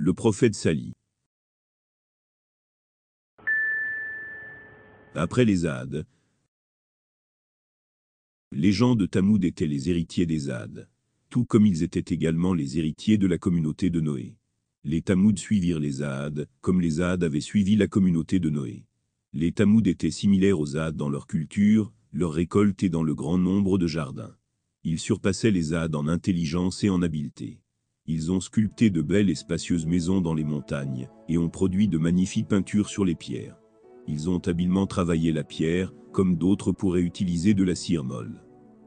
Le prophète Sali. Après les Ades, les gens de Tamoud étaient les héritiers des Ades, tout comme ils étaient également les héritiers de la communauté de Noé. Les Tamoud suivirent les Ades, comme les Ades avaient suivi la communauté de Noé. Les Tamoud étaient similaires aux Ades dans leur culture, leur récolte et dans le grand nombre de jardins. Ils surpassaient les Ades en intelligence et en habileté. Ils ont sculpté de belles et spacieuses maisons dans les montagnes, et ont produit de magnifiques peintures sur les pierres. Ils ont habilement travaillé la pierre, comme d'autres pourraient utiliser de la cire molle.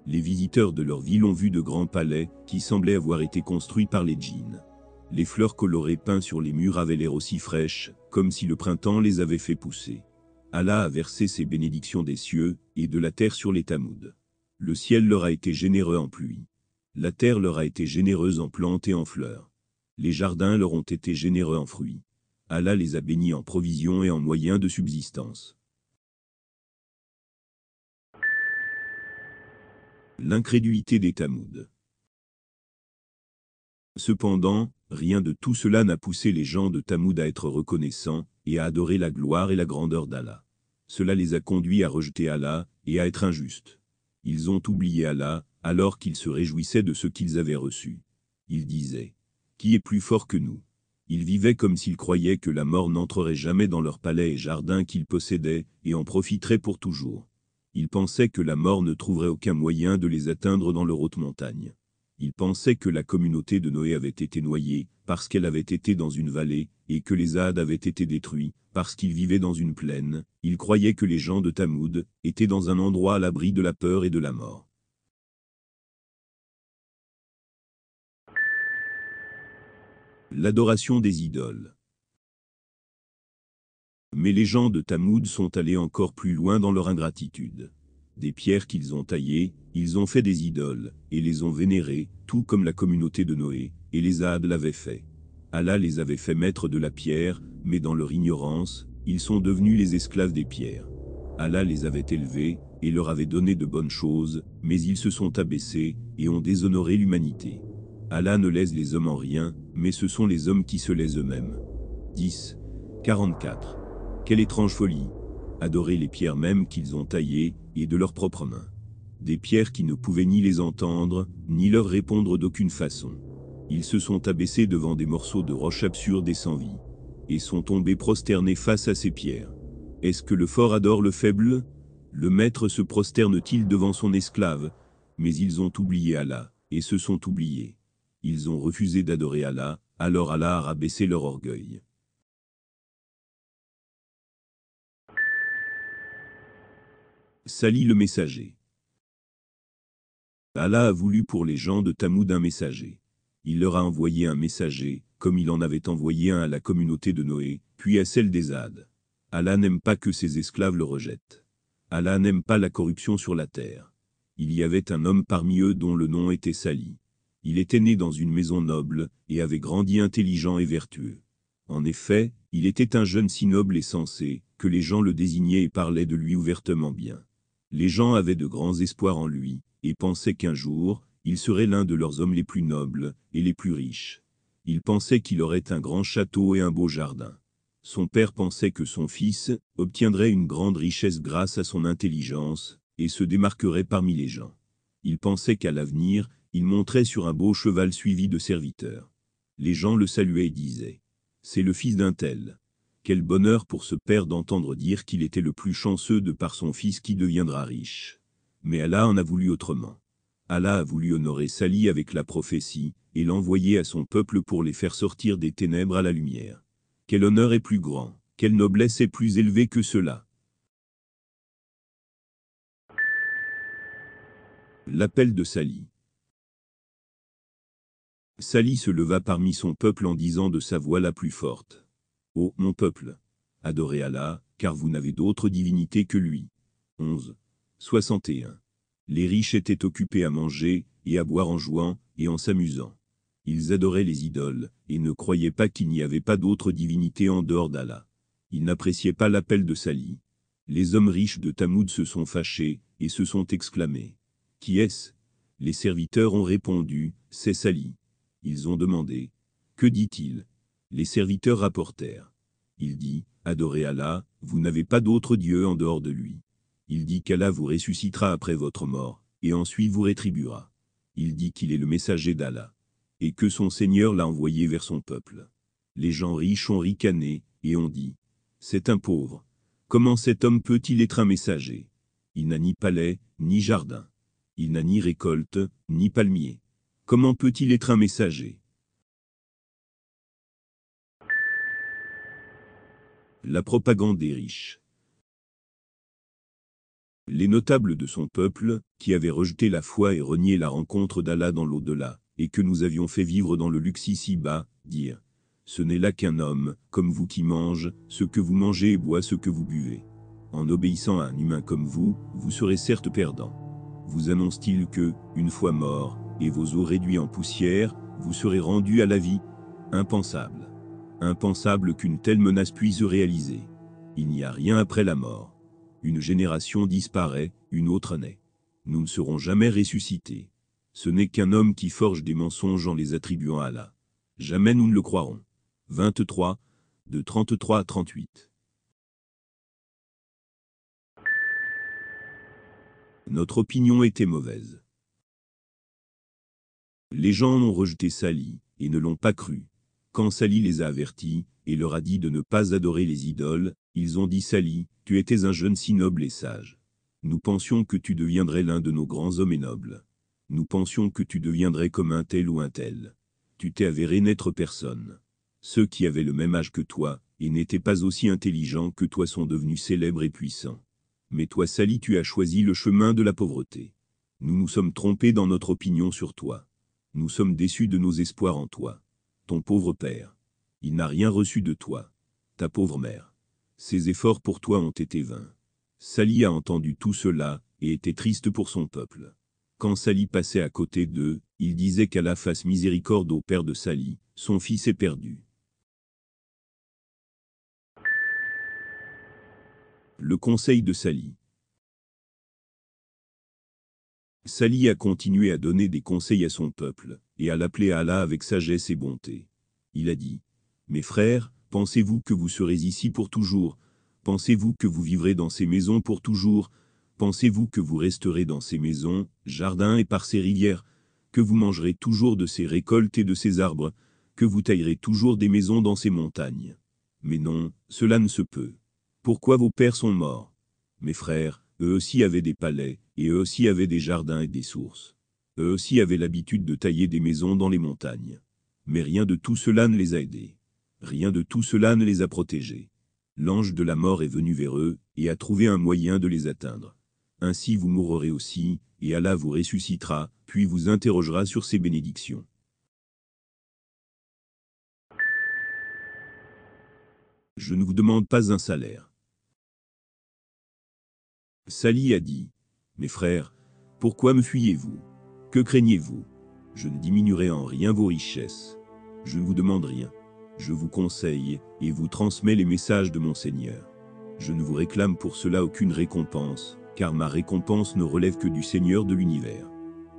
Les visiteurs de leur ville ont vu de grands palais, qui semblaient avoir été construits par les djinns. Les fleurs colorées peintes sur les murs avaient l'air aussi fraîches, comme si le printemps les avait fait pousser. Allah a versé ses bénédictions des cieux, et de la terre sur les Tamouds. Le ciel leur a été généreux en pluie. La terre leur a été généreuse en plantes et en fleurs. Les jardins leur ont été généreux en fruits. Allah les a bénis en provisions et en moyens de subsistance. L'incrédulité des Tamouds. Cependant, rien de tout cela n'a poussé les gens de Tamoud à être reconnaissants et à adorer la gloire et la grandeur d'Allah. Cela les a conduits à rejeter Allah et à être injustes. Ils ont oublié Allah, alors qu'ils se réjouissaient de ce qu'ils avaient reçu. Ils disaient, Qui est plus fort que nous? Ils vivaient comme s'ils croyaient que la mort n'entrerait jamais dans leurs palais et jardins qu'ils possédaient, et en profiterait pour toujours. Ils pensaient que la mort ne trouverait aucun moyen de les atteindre dans leur haute montagne. Ils pensaient que la communauté de Noé avait été noyée, parce qu'elle avait été dans une vallée, et que les Hades avaient été détruits, parce qu'ils vivaient dans une plaine. Ils croyaient que les gens de Tamoud étaient dans un endroit à l'abri de la peur et de la mort. L'adoration des idoles. Mais les gens de Tamoud sont allés encore plus loin dans leur ingratitude. Des pierres qu'ils ont taillées, ils ont fait des idoles, et les ont vénérées, tout comme la communauté de Noé, et les Hades l'avaient fait. Allah les avait fait mettre de la pierre, mais dans leur ignorance, ils sont devenus les esclaves des pierres. Allah les avait élevés, et leur avait donné de bonnes choses, mais ils se sont abaissés, et ont déshonoré l'humanité. Allah ne laisse les hommes en rien, mais ce sont les hommes qui se laissent eux-mêmes. 10. 44. Quelle étrange folie Adorer les pierres mêmes qu'ils ont taillées, et de leurs propres mains. Des pierres qui ne pouvaient ni les entendre, ni leur répondre d'aucune façon. Ils se sont abaissés devant des morceaux de roches absurdes et sans vie, et sont tombés prosternés face à ces pierres. Est-ce que le fort adore le faible? Le maître se prosterne-t-il devant son esclave? Mais ils ont oublié Allah, et se sont oubliés. Ils ont refusé d'adorer Allah, alors Allah a rabaissé leur orgueil. Sali le messager. Allah a voulu pour les gens de Tamoud un messager. Il leur a envoyé un messager, comme il en avait envoyé un à la communauté de Noé, puis à celle des Hades. Allah n'aime pas que ses esclaves le rejettent. Allah n'aime pas la corruption sur la terre. Il y avait un homme parmi eux dont le nom était Sali. Il était né dans une maison noble, et avait grandi intelligent et vertueux. En effet, il était un jeune si noble et sensé, que les gens le désignaient et parlaient de lui ouvertement bien. Les gens avaient de grands espoirs en lui, et pensaient qu'un jour, il serait l'un de leurs hommes les plus nobles, et les plus riches. Ils pensaient qu'il aurait un grand château et un beau jardin. Son père pensait que son fils obtiendrait une grande richesse grâce à son intelligence, et se démarquerait parmi les gens. Il pensait qu'à l'avenir, il monterait sur un beau cheval suivi de serviteurs. Les gens le saluaient et disaient « C'est le fils d'un tel ». Quel bonheur pour ce père d'entendre dire qu'il était le plus chanceux de par son fils qui deviendra riche. Mais Allah en a voulu autrement. Allah a voulu honorer Sali avec la prophétie, et l'envoyer à son peuple pour les faire sortir des ténèbres à la lumière. Quel honneur est plus grand, quelle noblesse est plus élevée que cela L'appel de Sali Sali se leva parmi son peuple en disant de sa voix la plus forte. Ô mon peuple, adorez Allah, car vous n'avez d'autre divinité que lui. 11. 61. Les riches étaient occupés à manger, et à boire en jouant, et en s'amusant. Ils adoraient les idoles, et ne croyaient pas qu'il n'y avait pas d'autre divinité en dehors d'Allah. Ils n'appréciaient pas l'appel de Sali. Les hommes riches de Tamoud se sont fâchés, et se sont exclamés. Qui est-ce? Les serviteurs ont répondu, c'est Sali. Ils ont demandé. Que dit-il? Les serviteurs rapportèrent. Il dit, Adorez Allah, vous n'avez pas d'autre Dieu en dehors de lui. Il dit qu'Allah vous ressuscitera après votre mort, et ensuite vous rétribuera. Il dit qu'il est le messager d'Allah, et que son Seigneur l'a envoyé vers son peuple. Les gens riches ont ricané, et ont dit, C'est un pauvre. Comment cet homme peut-il être un messager? Il n'a ni palais, ni jardin. Il n'a ni récolte, ni palmier. Comment peut-il être un messager? La propagande des riches. Les notables de son peuple, qui avaient rejeté la foi et renié la rencontre d'Allah dans l'au-delà, et que nous avions fait vivre dans le luxe ici-bas, dirent Ce n'est là qu'un homme, comme vous qui mange, ce que vous mangez et boit ce que vous buvez. En obéissant à un humain comme vous, vous serez certes perdant. Vous annonce-t-il que, une fois mort, et vos os réduits en poussière, vous serez rendu à la vie Impensable. Impensable qu'une telle menace puisse réaliser. Il n'y a rien après la mort. Une génération disparaît, une autre naît. Nous ne serons jamais ressuscités. Ce n'est qu'un homme qui forge des mensonges en les attribuant à Allah. Jamais nous ne le croirons. 23, de 33 à 38. Notre opinion était mauvaise. Les gens ont rejeté Sali, et ne l'ont pas cru. Quand Sali les a avertis, et leur a dit de ne pas adorer les idoles, ils ont dit Sali, tu étais un jeune si noble et sage. Nous pensions que tu deviendrais l'un de nos grands hommes et nobles. Nous pensions que tu deviendrais comme un tel ou un tel. Tu t'es avéré n'être personne. Ceux qui avaient le même âge que toi, et n'étaient pas aussi intelligents que toi sont devenus célèbres et puissants. Mais toi Sali tu as choisi le chemin de la pauvreté. Nous nous sommes trompés dans notre opinion sur toi. Nous sommes déçus de nos espoirs en toi ton pauvre père. Il n'a rien reçu de toi. Ta pauvre mère. Ses efforts pour toi ont été vains. Sali a entendu tout cela, et était triste pour son peuple. Quand Sali passait à côté d'eux, il disait qu'Allah fasse miséricorde au père de Sali, son fils est perdu. Le conseil de Sali Sali a continué à donner des conseils à son peuple, et à l'appeler Allah avec sagesse et bonté. Il a dit, Mes frères, pensez-vous que vous serez ici pour toujours? Pensez-vous que vous vivrez dans ces maisons pour toujours? Pensez-vous que vous resterez dans ces maisons, jardins et par ces rivières Que vous mangerez toujours de ces récoltes et de ces arbres Que vous taillerez toujours des maisons dans ces montagnes? Mais non, cela ne se peut. Pourquoi vos pères sont morts? Mes frères, eux aussi avaient des palais, et eux aussi avaient des jardins et des sources. Eux aussi avaient l'habitude de tailler des maisons dans les montagnes. Mais rien de tout cela ne les a aidés. Rien de tout cela ne les a protégés. L'ange de la mort est venu vers eux, et a trouvé un moyen de les atteindre. Ainsi vous mourrez aussi, et Allah vous ressuscitera, puis vous interrogera sur ses bénédictions. Je ne vous demande pas un salaire. Sali a dit, Mes frères, pourquoi me fuyez-vous? Que craignez-vous? Je ne diminuerai en rien vos richesses. Je ne vous demande rien. Je vous conseille et vous transmets les messages de mon Seigneur. Je ne vous réclame pour cela aucune récompense, car ma récompense ne relève que du Seigneur de l'univers.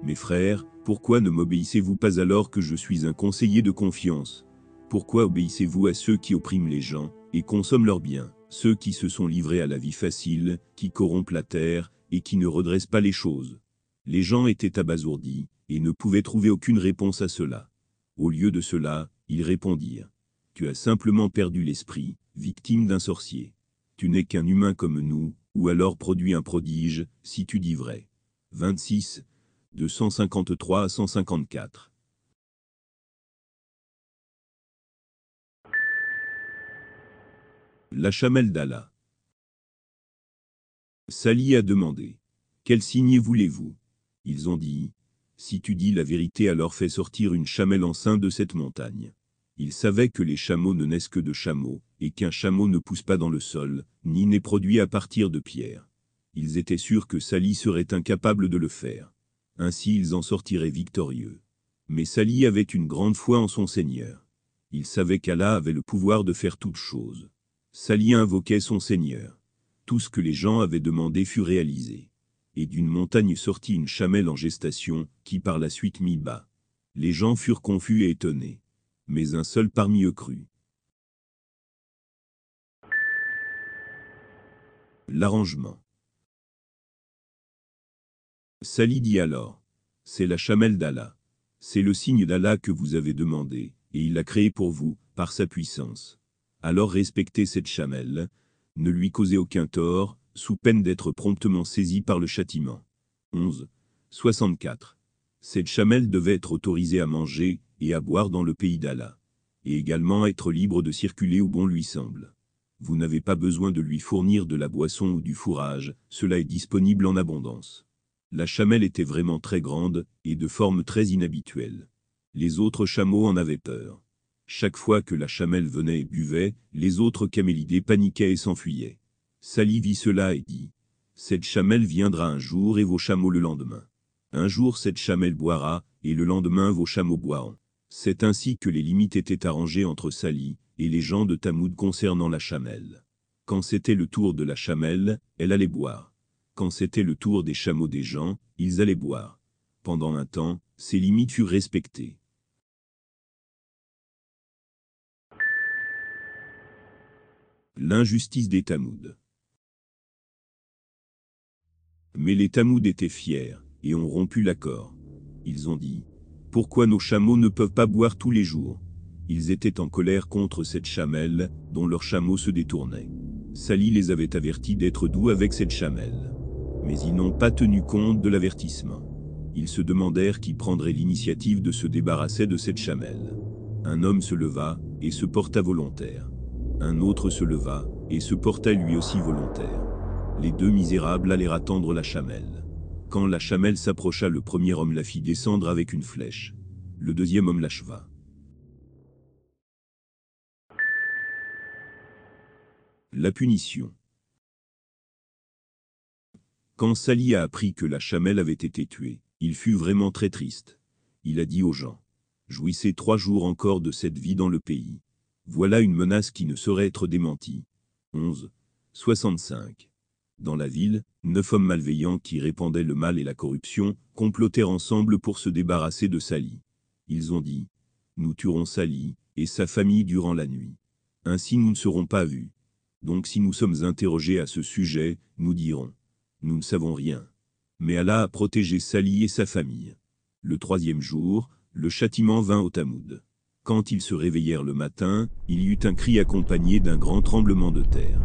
Mes frères, pourquoi ne m'obéissez-vous pas alors que je suis un conseiller de confiance? Pourquoi obéissez-vous à ceux qui oppriment les gens et consomment leurs biens ceux qui se sont livrés à la vie facile, qui corrompent la terre, et qui ne redressent pas les choses. Les gens étaient abasourdis, et ne pouvaient trouver aucune réponse à cela. Au lieu de cela, ils répondirent. Tu as simplement perdu l'esprit, victime d'un sorcier. Tu n'es qu'un humain comme nous, ou alors produis un prodige, si tu dis vrai. 26, de 153 à 154. La chamelle d'Allah. Sali a demandé. Quel signe voulez-vous? Ils ont dit. Si tu dis la vérité alors fais sortir une chamelle enceinte de cette montagne. Ils savaient que les chameaux ne naissent que de chameaux, et qu'un chameau ne pousse pas dans le sol, ni n'est produit à partir de pierres. Ils étaient sûrs que Sali serait incapable de le faire. Ainsi ils en sortiraient victorieux. Mais Sali avait une grande foi en son Seigneur. Il savait qu'Allah avait le pouvoir de faire toutes choses. Sali invoquait son Seigneur. Tout ce que les gens avaient demandé fut réalisé. Et d'une montagne sortit une chamelle en gestation, qui par la suite mit bas. Les gens furent confus et étonnés. Mais un seul parmi eux crut. L'arrangement. Sali dit alors C'est la chamelle d'Allah. C'est le signe d'Allah que vous avez demandé, et il l'a créé pour vous, par sa puissance. Alors respectez cette chamelle, ne lui causez aucun tort, sous peine d'être promptement saisi par le châtiment. 11. 64. Cette chamelle devait être autorisée à manger et à boire dans le pays d'Allah, et également être libre de circuler où bon lui semble. Vous n'avez pas besoin de lui fournir de la boisson ou du fourrage, cela est disponible en abondance. La chamelle était vraiment très grande, et de forme très inhabituelle. Les autres chameaux en avaient peur. Chaque fois que la chamelle venait et buvait, les autres camélidés paniquaient et s'enfuyaient. Sali vit cela et dit, Cette chamelle viendra un jour et vos chameaux le lendemain. Un jour cette chamelle boira, et le lendemain vos chameaux boiront. C'est ainsi que les limites étaient arrangées entre Sali et les gens de Tamoud concernant la chamelle. Quand c'était le tour de la chamelle, elle allait boire. Quand c'était le tour des chameaux des gens, ils allaient boire. Pendant un temps, ces limites furent respectées. L'injustice des Tamouds. Mais les Tamouds étaient fiers, et ont rompu l'accord. Ils ont dit, pourquoi nos chameaux ne peuvent pas boire tous les jours? Ils étaient en colère contre cette chamelle, dont leurs chameaux se détournaient. Sali les avait avertis d'être doux avec cette chamelle mais ils n'ont pas tenu compte de l'avertissement. Ils se demandèrent qui prendrait l'initiative de se débarrasser de cette chamelle. Un homme se leva, et se porta volontaire. Un autre se leva, et se porta lui aussi volontaire. Les deux misérables allèrent attendre la chamelle. Quand la chamelle s'approcha, le premier homme la fit descendre avec une flèche. Le deuxième homme l'acheva. La punition. Quand Sali a appris que la chamelle avait été tuée, il fut vraiment très triste. Il a dit aux gens, Jouissez trois jours encore de cette vie dans le pays. Voilà une menace qui ne saurait être démentie. 11. 65. Dans la ville, neuf hommes malveillants qui répandaient le mal et la corruption complotèrent ensemble pour se débarrasser de Sali. Ils ont dit, Nous tuerons Sali et sa famille durant la nuit. Ainsi nous ne serons pas vus. Donc si nous sommes interrogés à ce sujet, nous dirons, nous ne savons rien. Mais Allah a protégé Sali et sa famille. Le troisième jour, le châtiment vint au Tamoud. Quand ils se réveillèrent le matin, il y eut un cri accompagné d'un grand tremblement de terre.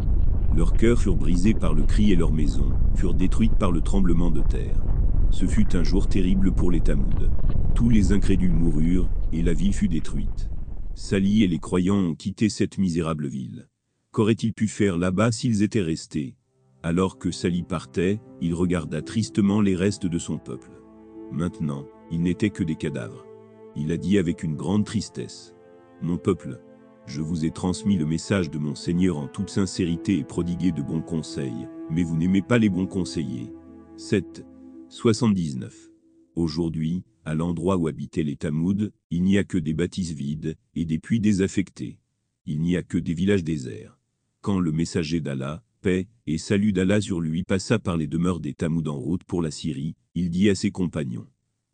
Leurs cœurs furent brisés par le cri et leurs maisons furent détruites par le tremblement de terre. Ce fut un jour terrible pour les Tamouds. Tous les incrédules moururent, et la ville fut détruite. Sali et les croyants ont quitté cette misérable ville. Qu'auraient-ils pu faire là-bas s'ils étaient restés? Alors que Sali partait, il regarda tristement les restes de son peuple. Maintenant, il n'était que des cadavres. Il a dit avec une grande tristesse, Mon peuple, je vous ai transmis le message de mon Seigneur en toute sincérité et prodigué de bons conseils, mais vous n'aimez pas les bons conseillers. 7. 79. Aujourd'hui, à l'endroit où habitaient les Tamouds, il n'y a que des bâtisses vides et des puits désaffectés. Il n'y a que des villages déserts. Quand le messager d'Allah, paix et salut d'Allah sur lui passa par les demeures des Tamouds en route pour la Syrie, il dit à ses compagnons,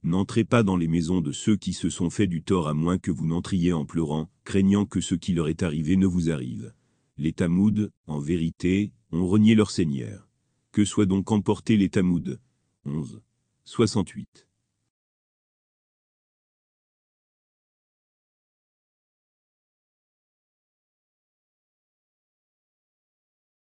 N'entrez pas dans les maisons de ceux qui se sont fait du tort à moins que vous n'entriez en pleurant, craignant que ce qui leur est arrivé ne vous arrive. Les Tamouds, en vérité, ont renié leur Seigneur. Que soient donc emportés les Tamouds 11. 68.